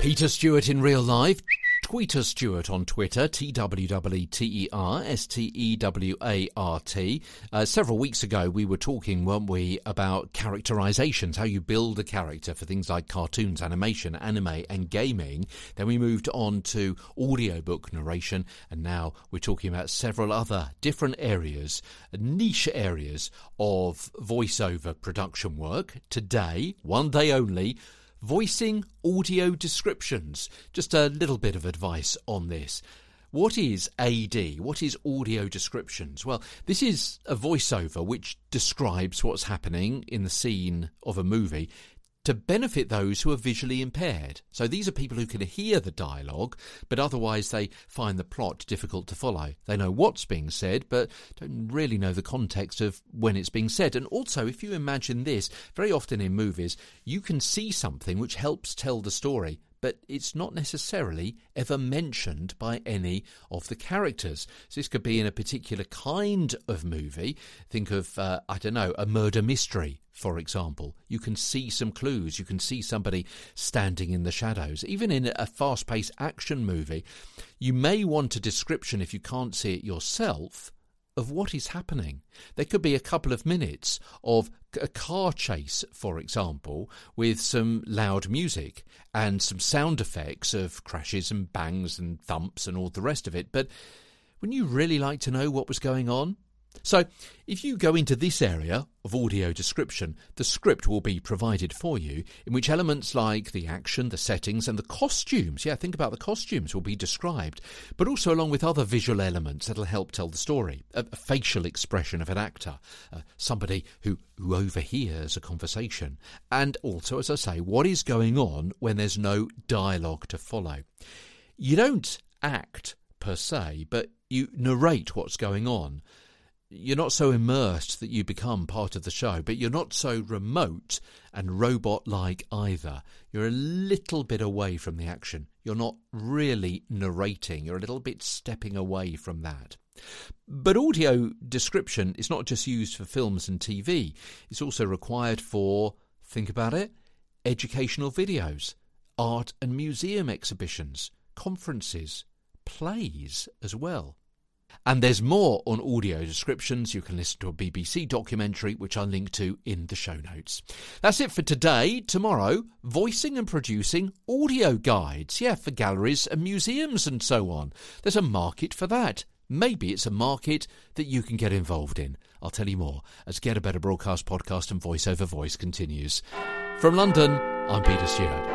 Peter Stewart in real life. Tweeter Stewart on Twitter, T W W T E R S T E W A R T. Uh, several weeks ago, we were talking, weren't we, about characterizations, how you build a character for things like cartoons, animation, anime, and gaming. Then we moved on to audiobook narration, and now we're talking about several other different areas, niche areas of voiceover production work. Today, one day only, Voicing audio descriptions. Just a little bit of advice on this. What is AD? What is audio descriptions? Well, this is a voiceover which describes what's happening in the scene of a movie to benefit those who are visually impaired. So these are people who can hear the dialogue, but otherwise they find the plot difficult to follow. They know what's being said, but don't really know the context of when it's being said. And also, if you imagine this, very often in movies, you can see something which helps tell the story but it's not necessarily ever mentioned by any of the characters. So this could be in a particular kind of movie. Think of, uh, I don't know, a murder mystery, for example. You can see some clues. You can see somebody standing in the shadows. Even in a fast paced action movie, you may want a description if you can't see it yourself of what is happening. There could be a couple of minutes of a car chase, for example, with some loud music and some sound effects of crashes and bangs and thumps and all the rest of it. But wouldn't you really like to know what was going on? So, if you go into this area of audio description, the script will be provided for you, in which elements like the action, the settings, and the costumes yeah, think about the costumes will be described, but also along with other visual elements that'll help tell the story. A, a facial expression of an actor, uh, somebody who, who overhears a conversation, and also, as I say, what is going on when there's no dialogue to follow. You don't act per se, but you narrate what's going on you're not so immersed that you become part of the show, but you're not so remote and robot like either. You're a little bit away from the action. You're not really narrating, you're a little bit stepping away from that. But audio description is not just used for films and TV, it's also required for, think about it, educational videos, art and museum exhibitions, conferences, plays as well. And there's more on audio descriptions. You can listen to a BBC documentary, which I'll link to in the show notes. That's it for today. Tomorrow, voicing and producing audio guides. Yeah, for galleries and museums and so on. There's a market for that. Maybe it's a market that you can get involved in. I'll tell you more as Get a Better Broadcast podcast and Voice Over Voice continues. From London, I'm Peter Stewart.